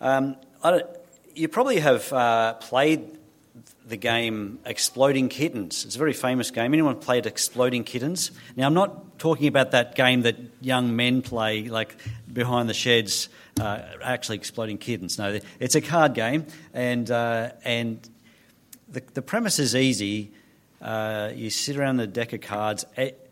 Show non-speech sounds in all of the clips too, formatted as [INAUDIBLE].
Um, you probably have uh, played the game Exploding Kittens. It's a very famous game. Anyone played Exploding Kittens? Now, I'm not talking about that game that young men play, like behind the sheds, uh, actually exploding kittens. No, it's a card game, and uh, and the, the premise is easy. Uh, you sit around the deck of cards.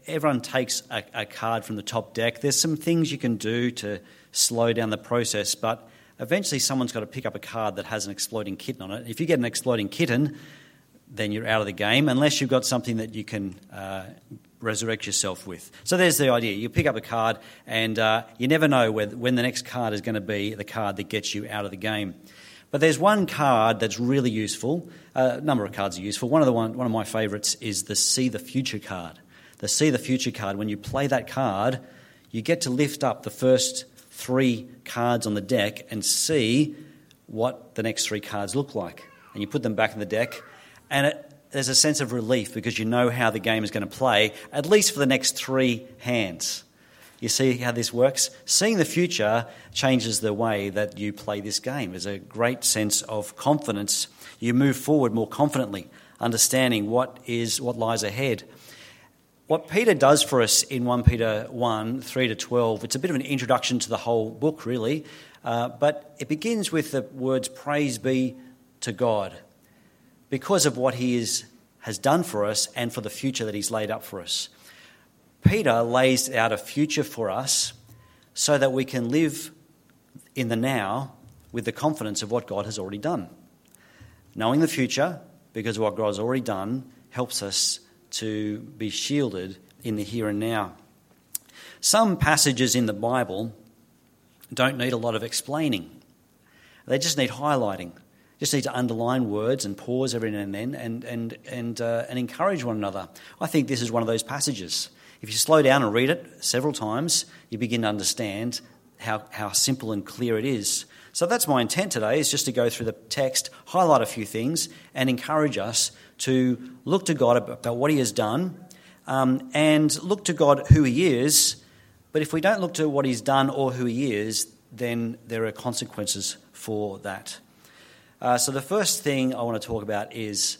Everyone takes a, a card from the top deck. There's some things you can do to slow down the process, but eventually someone's got to pick up a card that has an exploding kitten on it. If you get an exploding kitten, then you're out of the game, unless you've got something that you can uh, resurrect yourself with. So there's the idea. You pick up a card, and uh, you never know when the next card is going to be the card that gets you out of the game. But there's one card that's really useful. Uh, a number of cards are useful. One of the one, one of my favourites is the See the Future card. The See the Future card. When you play that card, you get to lift up the first three cards on the deck and see what the next three cards look like. And you put them back in the deck, and it, there's a sense of relief because you know how the game is going to play, at least for the next three hands. You see how this works? Seeing the future changes the way that you play this game. There's a great sense of confidence. You move forward more confidently, understanding what is what lies ahead. What Peter does for us in 1 Peter 1 3 to 12, it's a bit of an introduction to the whole book, really, uh, but it begins with the words, Praise be to God, because of what he is, has done for us and for the future that he's laid up for us. Peter lays out a future for us so that we can live in the now with the confidence of what God has already done. Knowing the future, because of what God has already done, helps us to be shielded in the here and now. Some passages in the Bible don't need a lot of explaining, they just need highlighting. Just need to underline words and pause every now and then and, and, and, uh, and encourage one another. I think this is one of those passages. If you slow down and read it several times, you begin to understand how, how simple and clear it is. So that's my intent today, is just to go through the text, highlight a few things, and encourage us to look to God about what He has done um, and look to God who He is. But if we don't look to what He's done or who He is, then there are consequences for that. Uh, so the first thing I want to talk about is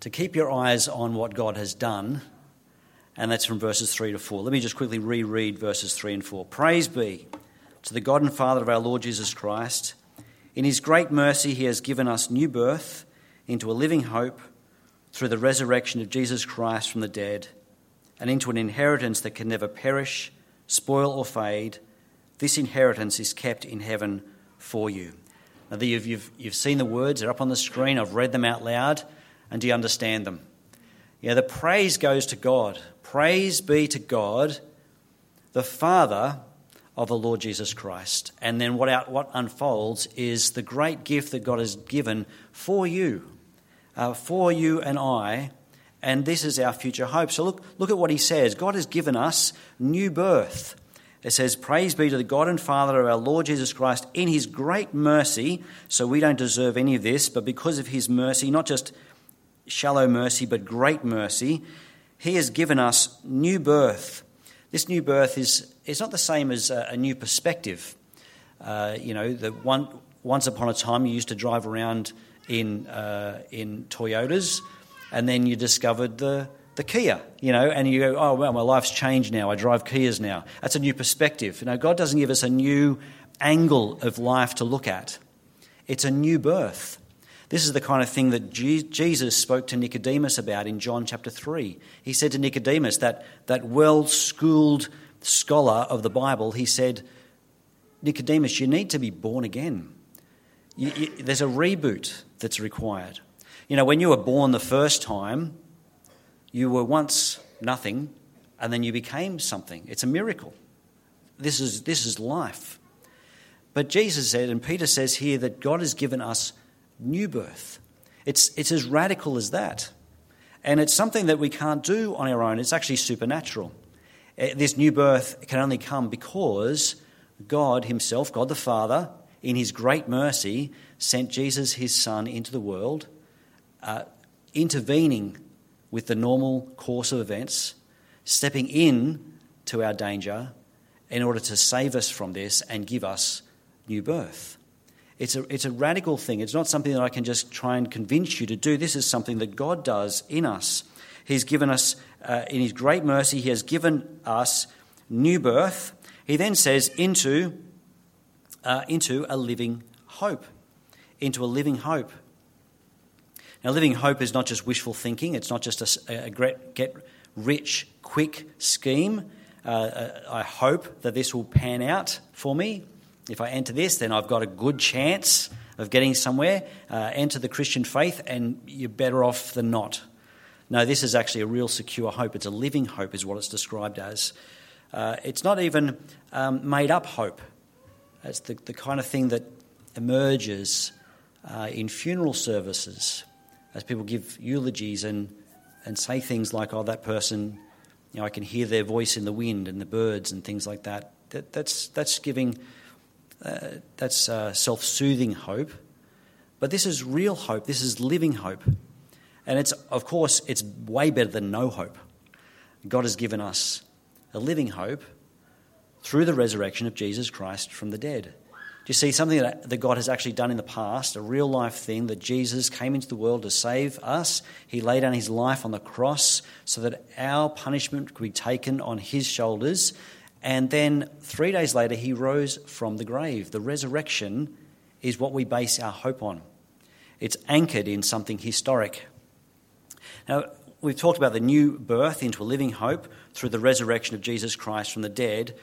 to keep your eyes on what God has done, and that's from verses 3 to 4. Let me just quickly reread verses 3 and 4. Praise be to the God and Father of our Lord Jesus Christ. In his great mercy, he has given us new birth into a living hope through the resurrection of Jesus Christ from the dead and into an inheritance that can never perish, spoil, or fade. This inheritance is kept in heaven for you. Now, you've, you've, you've seen the words, they're up on the screen, I've read them out loud, and do you understand them? Yeah, the praise goes to God. Praise be to God, the Father of the Lord Jesus Christ. And then what, out, what unfolds is the great gift that God has given for you uh, for you and I, and this is our future hope. So look, look at what he says. God has given us new birth. It says, Praise be to the God and Father of our Lord Jesus Christ in his great mercy. So we don't deserve any of this, but because of his mercy, not just shallow mercy, but great mercy, he has given us new birth. This new birth is, is not the same as a, a new perspective. Uh, you know, the one, once upon a time you used to drive around in, uh, in Toyotas, and then you discovered the, the Kia, you know, and you go, oh, well, my life's changed now. I drive Kias now. That's a new perspective. You know, God doesn't give us a new angle of life to look at, it's a new birth. This is the kind of thing that Jesus spoke to Nicodemus about in John chapter 3. He said to Nicodemus, that, that well schooled scholar of the Bible, he said, Nicodemus, you need to be born again. You, you, there's a reboot that's required. You know, when you were born the first time, you were once nothing and then you became something. It's a miracle. This is, this is life. But Jesus said, and Peter says here, that God has given us new birth. It's, it's as radical as that. And it's something that we can't do on our own. It's actually supernatural. Eh, this new birth can only come because God Himself, God the Father, in His great mercy, sent Jesus, his son, into the world, uh, intervening with the normal course of events, stepping in to our danger in order to save us from this and give us new birth. It's a, it's a radical thing. It's not something that I can just try and convince you to do. This is something that God does in us. He's given us, uh, in His great mercy, He has given us new birth. He then says, into, uh, into a living hope. Into a living hope. Now, living hope is not just wishful thinking, it's not just a, a get rich quick scheme. Uh, uh, I hope that this will pan out for me. If I enter this, then I've got a good chance of getting somewhere. Uh, enter the Christian faith, and you're better off than not. No, this is actually a real secure hope. It's a living hope, is what it's described as. Uh, it's not even um, made up hope. It's the, the kind of thing that emerges uh, in funeral services as people give eulogies and, and say things like, oh, that person, you know, I can hear their voice in the wind and the birds and things like that. that that's, that's giving, uh, that's uh, self soothing hope. But this is real hope, this is living hope. And it's, of course, it's way better than no hope. God has given us a living hope through the resurrection of Jesus Christ from the dead Do you see something that, that God has actually done in the past, a real life thing that Jesus came into the world to save us? He laid down his life on the cross so that our punishment could be taken on his shoulders. And then three days later, he rose from the grave. The resurrection is what we base our hope on, it's anchored in something historic. Now, we've talked about the new birth into a living hope through the resurrection of Jesus Christ from the dead.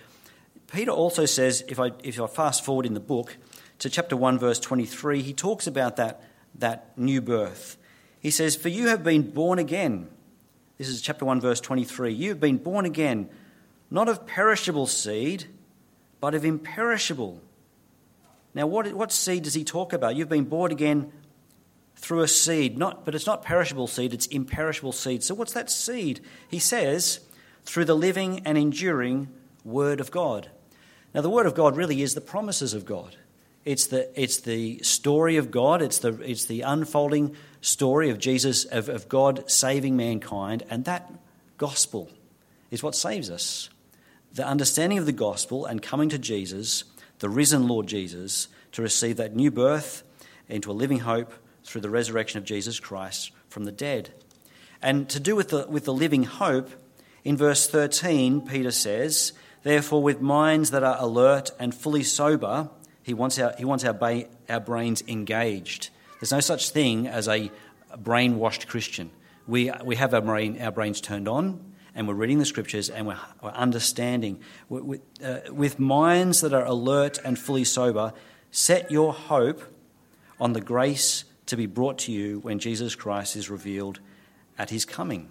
Peter also says, if I, if I fast forward in the book to chapter 1, verse 23, he talks about that, that new birth. He says, For you have been born again. This is chapter 1, verse 23. You have been born again, not of perishable seed, but of imperishable. Now, what, what seed does he talk about? You've been born again through a seed, not, but it's not perishable seed, it's imperishable seed. So, what's that seed? He says, through the living and enduring Word of God. Now, the Word of God really is the promises of God. It's the, it's the story of God, it's the, it's the unfolding story of Jesus, of, of God saving mankind, and that gospel is what saves us. The understanding of the gospel and coming to Jesus, the risen Lord Jesus, to receive that new birth into a living hope through the resurrection of Jesus Christ from the dead. And to do with the, with the living hope, in verse 13, Peter says, Therefore, with minds that are alert and fully sober, he wants our, he wants our, ba- our brains engaged. There's no such thing as a brainwashed Christian. We, we have our, brain, our brains turned on, and we're reading the scriptures and we're, we're understanding. With, uh, with minds that are alert and fully sober, set your hope on the grace to be brought to you when Jesus Christ is revealed at his coming.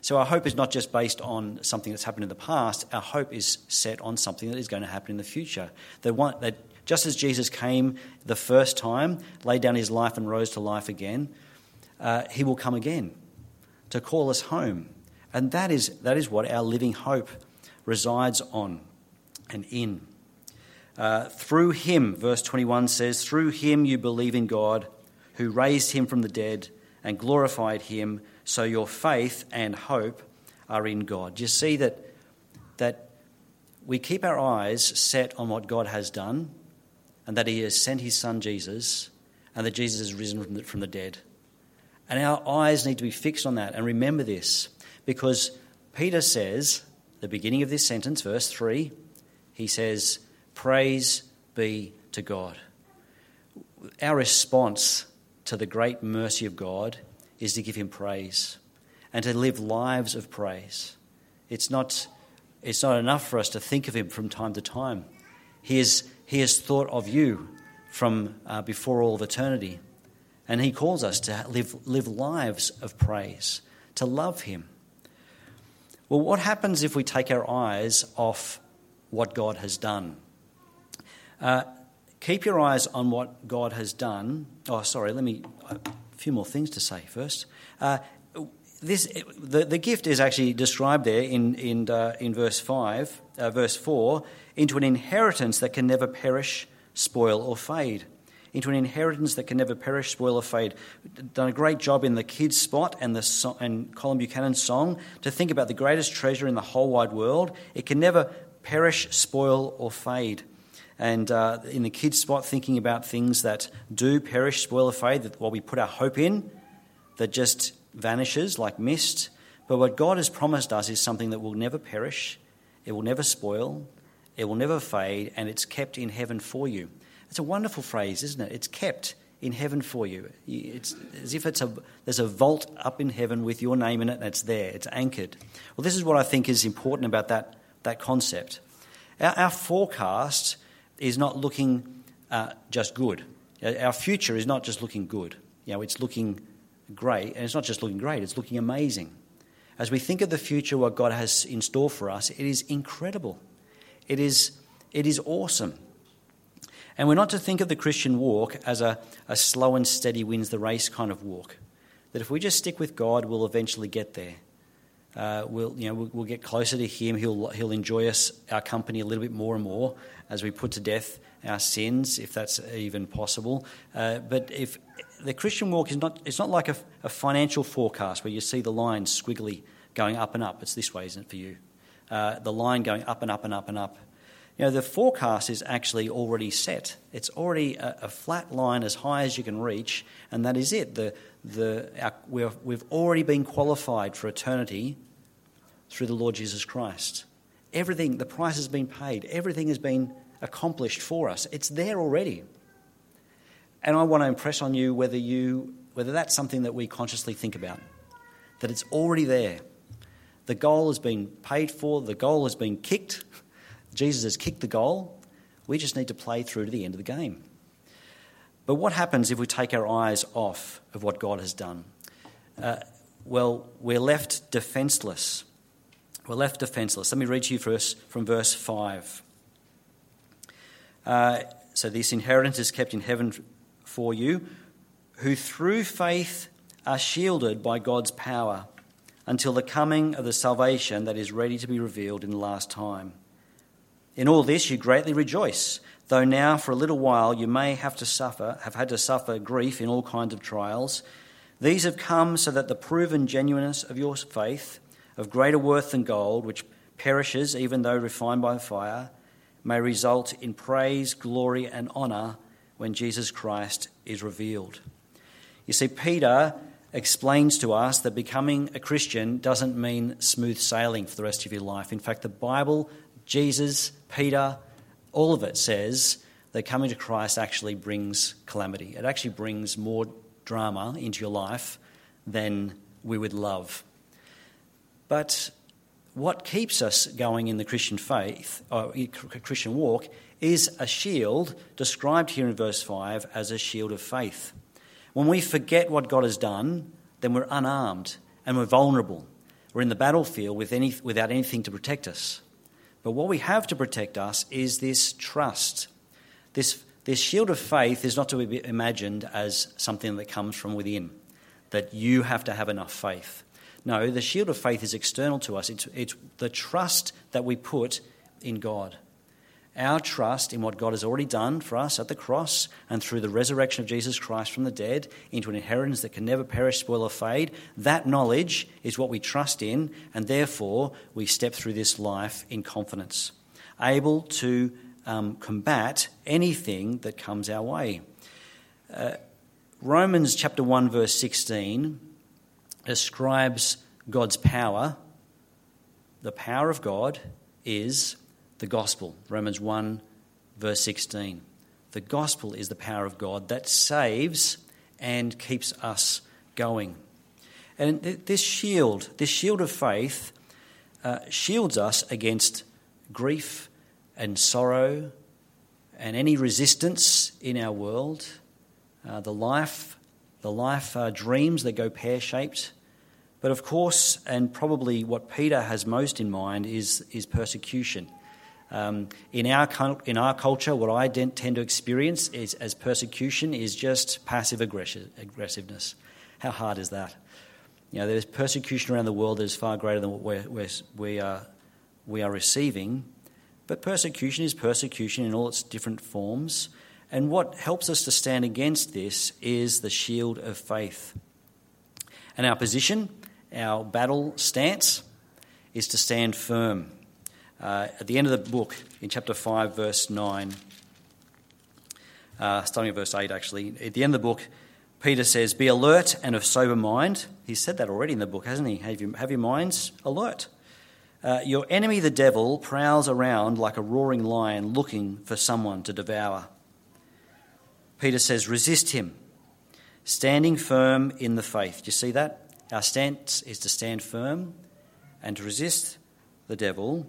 So our hope is not just based on something that's happened in the past, our hope is set on something that is going to happen in the future. That, one, that just as Jesus came the first time, laid down his life and rose to life again, uh, he will come again to call us home. And that is, that is what our living hope resides on and in. Uh, through him, verse 21 says, through him you believe in God, who raised him from the dead and glorified him so your faith and hope are in God. You see that, that we keep our eyes set on what God has done and that He has sent His Son Jesus and that Jesus has risen from the, from the dead. And our eyes need to be fixed on that. And remember this because Peter says, the beginning of this sentence, verse 3, he says, Praise be to God. Our response to the great mercy of God is to give him praise and to live lives of praise. It's not, it's not enough for us to think of him from time to time. He, is, he has thought of you from uh, before all of eternity. And he calls us to live, live lives of praise, to love him. Well, what happens if we take our eyes off what God has done? Uh, keep your eyes on what God has done. Oh, sorry, let me a few more things to say first. Uh, this, the, the gift is actually described there in, in, uh, in verse 5, uh, verse 4, into an inheritance that can never perish, spoil, or fade. Into an inheritance that can never perish, spoil, or fade. Done a great job in the kids' spot and, the so- and Colin Buchanan's song to think about the greatest treasure in the whole wide world. It can never perish, spoil, or fade. And uh, in the kids' spot, thinking about things that do perish, spoil fade, that what we put our hope in, that just vanishes like mist. But what God has promised us is something that will never perish, it will never spoil, it will never fade, and it's kept in heaven for you. It's a wonderful phrase, isn't it? It's kept in heaven for you. It's as if it's a, there's a vault up in heaven with your name in it and it's there, it's anchored. Well, this is what I think is important about that, that concept. Our, our forecast is not looking uh, just good. Our future is not just looking good. You know, it's looking great, and it's not just looking great, it's looking amazing. As we think of the future, what God has in store for us, it is incredible. It is, it is awesome. And we're not to think of the Christian walk as a, a slow and steady wins the race kind of walk. That if we just stick with God, we'll eventually get there. Uh, we'll, you know, we'll, get closer to Him. He'll, he'll enjoy us, our company, a little bit more and more as we put to death our sins, if that's even possible. Uh, but if the Christian walk is not, it's not like a, a, financial forecast where you see the line squiggly going up and up. It's this way, isn't it, for you? Uh, the line going up and up and up and up. You know, the forecast is actually already set. It's already a, a flat line as high as you can reach, and that is it. The, the, our, we've, we've already been qualified for eternity through the Lord Jesus Christ. Everything, the price has been paid, everything has been accomplished for us. It's there already. And I want to impress on you whether, you whether that's something that we consciously think about, that it's already there. The goal has been paid for, the goal has been kicked, Jesus has kicked the goal. We just need to play through to the end of the game. But what happens if we take our eyes off of what God has done? Uh, well, we're left defenseless. We're left defenseless. Let me read to you first from verse 5. Uh, so, this inheritance is kept in heaven for you, who through faith are shielded by God's power until the coming of the salvation that is ready to be revealed in the last time. In all this you greatly rejoice, though now for a little while you may have to suffer, have had to suffer grief in all kinds of trials. These have come so that the proven genuineness of your faith, of greater worth than gold, which perishes even though refined by fire, may result in praise, glory, and honour when Jesus Christ is revealed. You see, Peter explains to us that becoming a Christian doesn't mean smooth sailing for the rest of your life. In fact, the Bible Jesus, Peter, all of it says that coming to Christ actually brings calamity. It actually brings more drama into your life than we would love. But what keeps us going in the Christian faith, uh, or Christian walk, is a shield described here in verse 5 as a shield of faith. When we forget what God has done, then we're unarmed and we're vulnerable. We're in the battlefield with any, without anything to protect us. But what we have to protect us is this trust. This, this shield of faith is not to be imagined as something that comes from within, that you have to have enough faith. No, the shield of faith is external to us. It's, it's the trust that we put in God our trust in what God has already done for us at the cross and through the resurrection of Jesus Christ from the dead into an inheritance that can never perish, spoil, or fade, that knowledge is what we trust in, and therefore we step through this life in confidence, able to um, combat anything that comes our way. Uh, Romans chapter 1, verse 16 describes God's power. The power of God is the gospel. Romans 1, verse 16. The gospel is the power of God that saves and keeps us going. And this shield, this shield of faith, uh, shields us against grief and sorrow and any resistance in our world. Uh, the life, the life uh, dreams that go pear shaped. But of course, and probably what Peter has most in mind is, is persecution. Um, in, our, in our culture, what I tend to experience is, as persecution is just passive aggressiveness. How hard is that? You know, there's persecution around the world that is far greater than what we're, we're, we, are, we are receiving. But persecution is persecution in all its different forms. And what helps us to stand against this is the shield of faith. And our position, our battle stance, is to stand firm. Uh, at the end of the book, in chapter 5, verse 9, uh, starting at verse 8 actually. At the end of the book, Peter says, Be alert and of sober mind. He's said that already in the book, hasn't he? Have, you, have your minds alert. Uh, your enemy, the devil, prowls around like a roaring lion looking for someone to devour. Peter says, Resist him, standing firm in the faith. Do you see that? Our stance is to stand firm and to resist the devil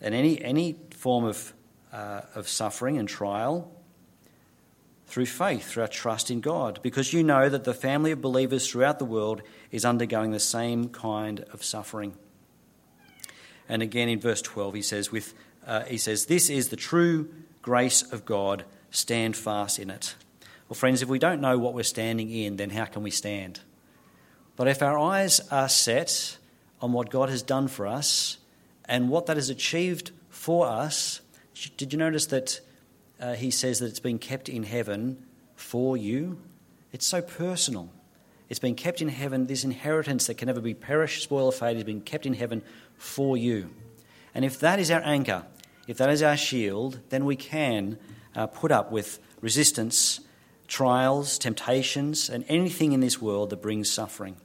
and any, any form of, uh, of suffering and trial through faith, through our trust in God, because you know that the family of believers throughout the world is undergoing the same kind of suffering. And again in verse 12, he says, with, uh, he says, This is the true grace of God, stand fast in it. Well, friends, if we don't know what we're standing in, then how can we stand? But if our eyes are set on what God has done for us and what that has achieved for us, did you notice that uh, he says that it's been kept in heaven for you? It's so personal. It's been kept in heaven. This inheritance that can never be perished, spoil, or fade has been kept in heaven for you. And if that is our anchor, if that is our shield, then we can uh, put up with resistance, trials, temptations, and anything in this world that brings suffering.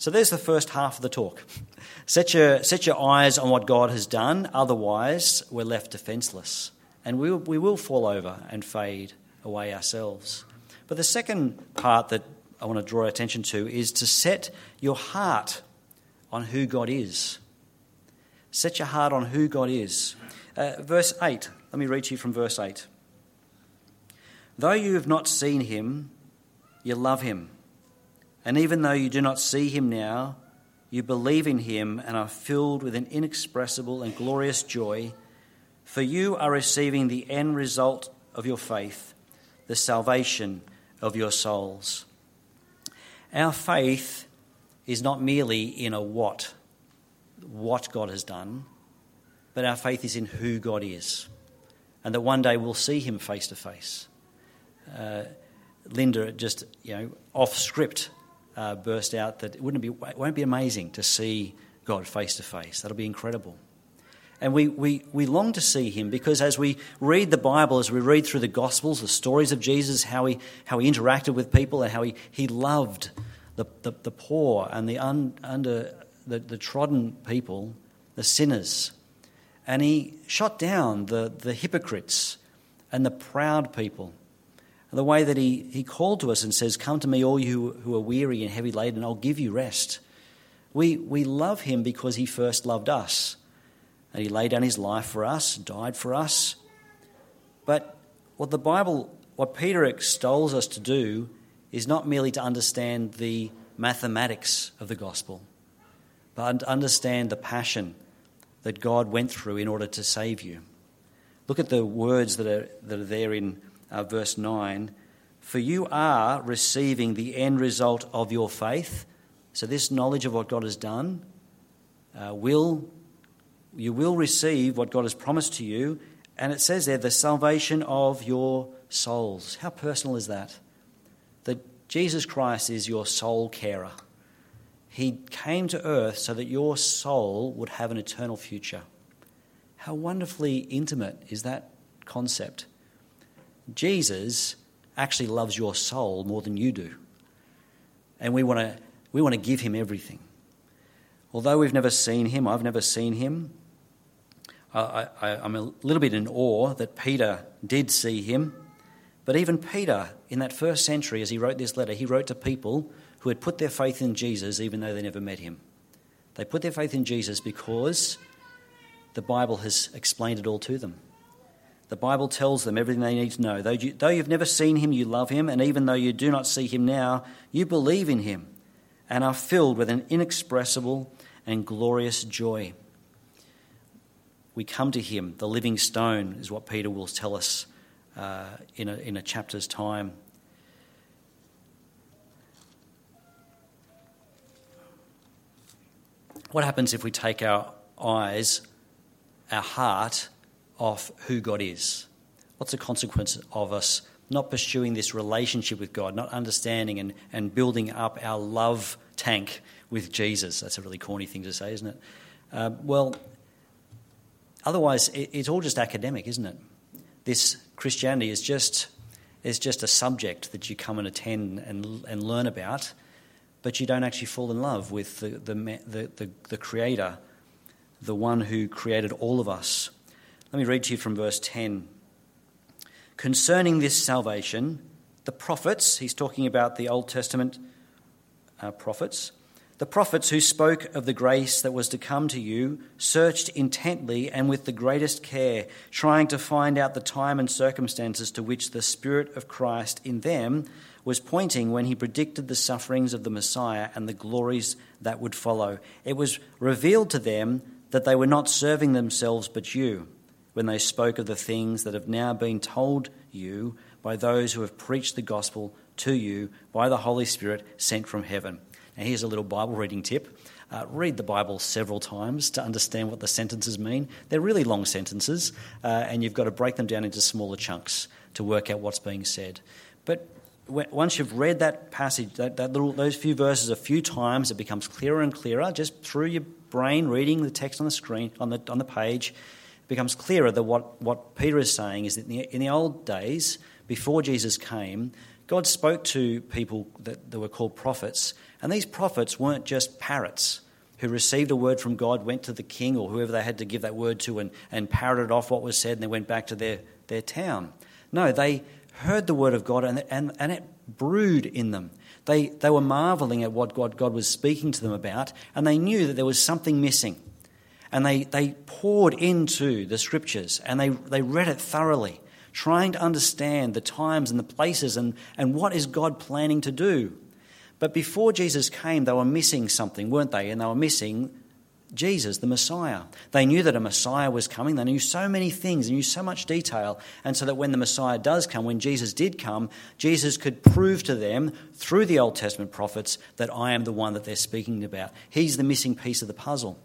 So there's the first half of the talk. set, your, set your eyes on what God has done, otherwise, we're left defenseless. And we we will fall over and fade away ourselves. But the second part that I want to draw attention to is to set your heart on who God is. Set your heart on who God is. Uh, verse 8, let me read to you from verse 8. Though you have not seen him, you love him. And even though you do not see him now, you believe in him and are filled with an inexpressible and glorious joy, for you are receiving the end result of your faith, the salvation of your souls. Our faith is not merely in a what, what God has done, but our faith is in who God is, and that one day we'll see Him face to face. Uh, Linda just, you know, off script uh, burst out that it wouldn't be, it won't be amazing to see God face to face. That'll be incredible. And we, we, we long to see him because as we read the Bible, as we read through the Gospels, the stories of Jesus, how he, how he interacted with people and how he, he loved the, the, the poor and the, un, under, the, the trodden people, the sinners. And he shot down the, the hypocrites and the proud people. And the way that he, he called to us and says, Come to me, all you who are weary and heavy laden, and I'll give you rest. We, we love him because he first loved us and he laid down his life for us, died for us. But what the Bible, what Peter extols us to do, is not merely to understand the mathematics of the gospel, but to understand the passion that God went through in order to save you. Look at the words that are, that are there in uh, verse 9. For you are receiving the end result of your faith. So, this knowledge of what God has done uh, will you will receive what God has promised to you. And it says there, the salvation of your souls. How personal is that? That Jesus Christ is your soul carer. He came to earth so that your soul would have an eternal future. How wonderfully intimate is that concept? Jesus actually loves your soul more than you do. And we want to, we want to give him everything. Although we've never seen him, I've never seen him, I, am a little bit in awe that Peter did see him. But even Peter, in that first century, as he wrote this letter, he wrote to people who had put their faith in Jesus even though they never met him. They put their faith in Jesus because the Bible has explained it all to them. The Bible tells them everything they need to know. Though, you, though you've never seen him, you love him, and even though you do not see him now, you believe in him and are filled with an inexpressible and glorious joy we come to him. The living stone is what Peter will tell us uh, in, a, in a chapter's time. What happens if we take our eyes, our heart, off who God is? What's the consequence of us not pursuing this relationship with God, not understanding and, and building up our love tank with Jesus? That's a really corny thing to say, isn't it? Uh, well, Otherwise, it's all just academic, isn't it? This Christianity is just is just a subject that you come and attend and, and learn about, but you don't actually fall in love with the, the, the, the, the Creator, the one who created all of us. Let me read to you from verse 10. Concerning this salvation, the prophets, he's talking about the Old Testament uh, prophets, the prophets who spoke of the grace that was to come to you searched intently and with the greatest care, trying to find out the time and circumstances to which the Spirit of Christ in them was pointing when he predicted the sufferings of the Messiah and the glories that would follow. It was revealed to them that they were not serving themselves but you when they spoke of the things that have now been told you by those who have preached the gospel to you by the Holy Spirit sent from heaven. And here's a little Bible reading tip. Uh, read the Bible several times to understand what the sentences mean. They're really long sentences, uh, and you've got to break them down into smaller chunks to work out what's being said. But once you've read that passage, that, that little, those few verses a few times, it becomes clearer and clearer just through your brain reading the text on the screen, on the, on the page. Becomes clearer that what, what Peter is saying is that in the, in the old days, before Jesus came, God spoke to people that, that were called prophets and these prophets weren't just parrots who received a word from God, went to the king or whoever they had to give that word to, and, and parroted off what was said, and then went back to their, their town. No, they heard the word of God and, and, and it brewed in them. They, they were marveling at what God, God was speaking to them about, and they knew that there was something missing. And they, they poured into the scriptures and they, they read it thoroughly, trying to understand the times and the places and, and what is God planning to do. But before Jesus came, they were missing something, weren't they? And they were missing Jesus, the Messiah. They knew that a Messiah was coming. They knew so many things, they knew so much detail. And so that when the Messiah does come, when Jesus did come, Jesus could prove to them through the Old Testament prophets that I am the one that they're speaking about. He's the missing piece of the puzzle.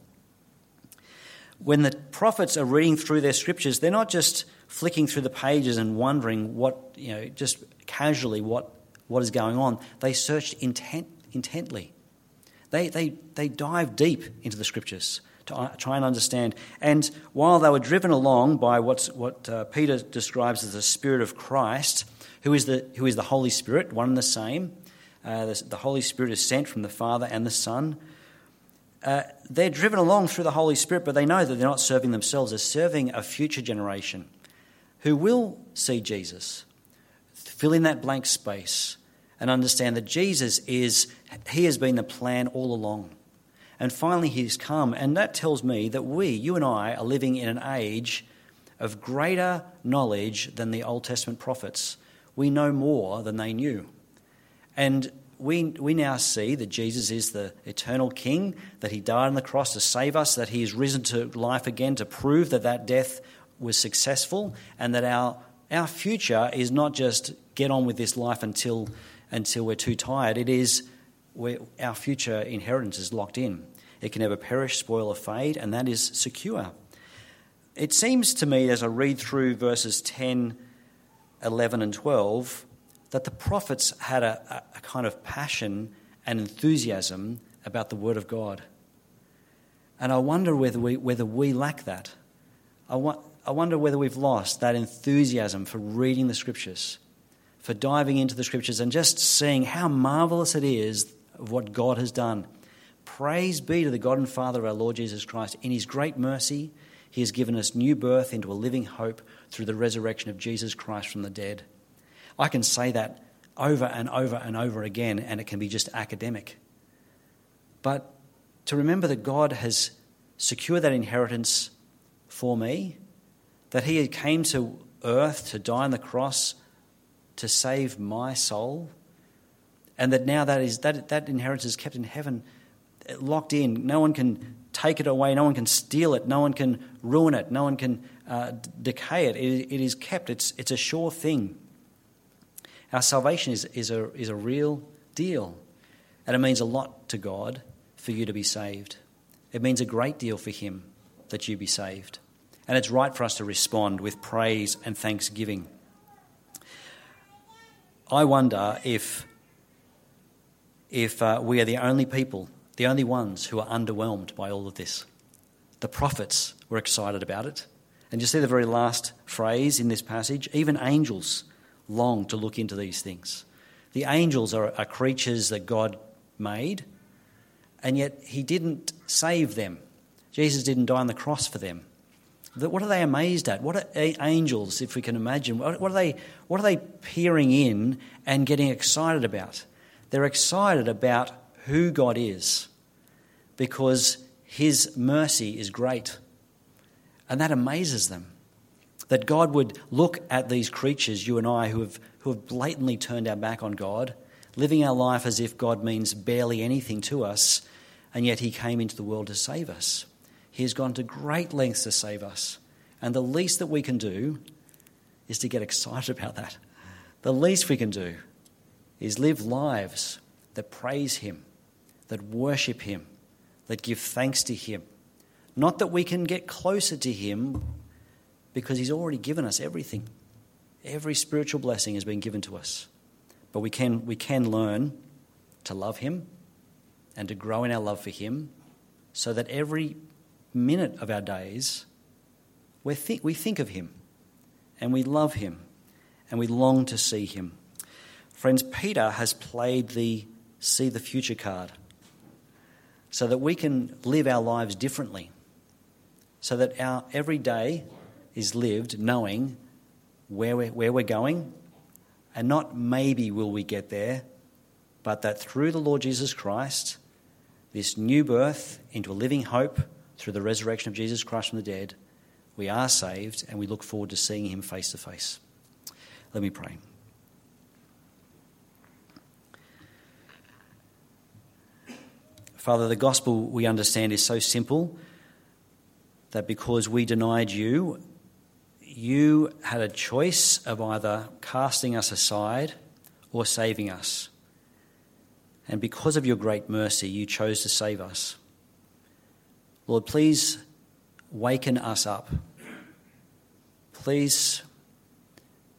When the prophets are reading through their scriptures, they're not just flicking through the pages and wondering what, you know, just casually what what is going on, they searched intent, intently. They, they, they dived deep into the scriptures to try and understand. And while they were driven along by what's, what uh, Peter describes as the Spirit of Christ, who is the, who is the Holy Spirit, one and the same, uh, the, the, Holy Spirit is sent from the Father and the Son. Uh, they're driven along through the Holy Spirit, but they know that they're not serving themselves, they're serving a future generation who will see Jesus fill in that blank space and understand that Jesus is, He has been the plan all along. And finally, He's come. And that tells me that we, you and I, are living in an age of greater knowledge than the Old Testament prophets. We know more than they knew. And we, we now see that Jesus is the eternal King, that He died on the cross to save us, that He is risen to life again to prove that that death was successful, and that our, our future is not just get on with this life until, until we're too tired. It is our future inheritance is locked in. It can never perish, spoil, or fade, and that is secure. It seems to me as I read through verses 10, 11, and 12 that the prophets had a, a kind of passion and enthusiasm about the Word of God. And I wonder whether we, whether we lack that. I, wa- I wonder whether we've lost that enthusiasm for reading the Scriptures for diving into the scriptures and just seeing how marvelous it is of what God has done. Praise be to the God and Father of our Lord Jesus Christ. In his great mercy, he has given us new birth into a living hope through the resurrection of Jesus Christ from the dead. I can say that over and over and over again, and it can be just academic. But to remember that God has secured that inheritance for me, that He came to earth to die on the cross to save my soul, and that now that, is, that, that inheritance is kept in heaven, locked in. No one can take it away, no one can steal it, no one can ruin it, no one can uh, decay it. it. It is kept, it's, it's a sure thing. Our salvation is, is, a, is a real deal, and it means a lot to God for you to be saved. It means a great deal for Him that you be saved. And it's right for us to respond with praise and thanksgiving. I wonder if, if uh, we are the only people, the only ones who are underwhelmed by all of this. The prophets were excited about it. And you see the very last phrase in this passage even angels long to look into these things. The angels are, are creatures that God made, and yet He didn't save them. Jesus didn't die on the cross for them. What are they amazed at? What are angels, if we can imagine, what are they, what are they peering in and getting excited about? They're excited about who God is because His mercy is great. And that amazes them. That God would look at these creatures, you and I, who have, who have blatantly turned our back on God, living our life as if God means barely anything to us, and yet He came into the world to save us. He has gone to great lengths to save us. And the least that we can do is to get excited [LAUGHS] about that. The least we can do is live lives that praise Him, that worship Him, that give thanks to Him. Not that we can get closer to Him because He's already given us everything. Every spiritual blessing has been given to us. But we can, we can learn to love Him and to grow in our love for Him so that every minute of our days we think, we think of Him and we love Him and we long to see Him. Friends, Peter has played the see the future card so that we can live our lives differently, so that our every day is lived knowing where we're, where we're going, and not maybe will we get there, but that through the Lord Jesus Christ, this new birth into a living hope through the resurrection of Jesus Christ from the dead, we are saved and we look forward to seeing him face to face. Let me pray. Father, the gospel we understand is so simple that because we denied you you had a choice of either casting us aside or saving us. And because of your great mercy, you chose to save us. Lord, please waken us up. Please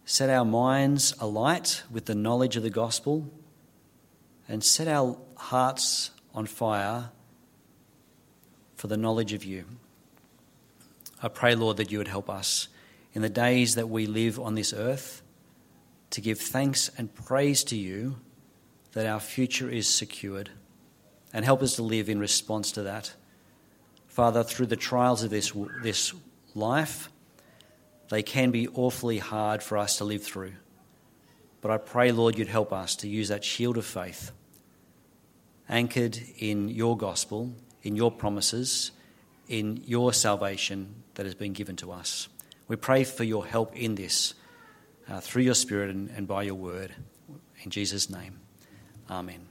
set our minds alight with the knowledge of the gospel and set our hearts on fire for the knowledge of you. I pray, Lord, that you would help us in the days that we live on this earth to give thanks and praise to you that our future is secured and help us to live in response to that. Father, through the trials of this, this life, they can be awfully hard for us to live through. But I pray, Lord, you'd help us to use that shield of faith, anchored in your gospel, in your promises, in your salvation that has been given to us. We pray for your help in this uh, through your Spirit and, and by your word. In Jesus' name, Amen.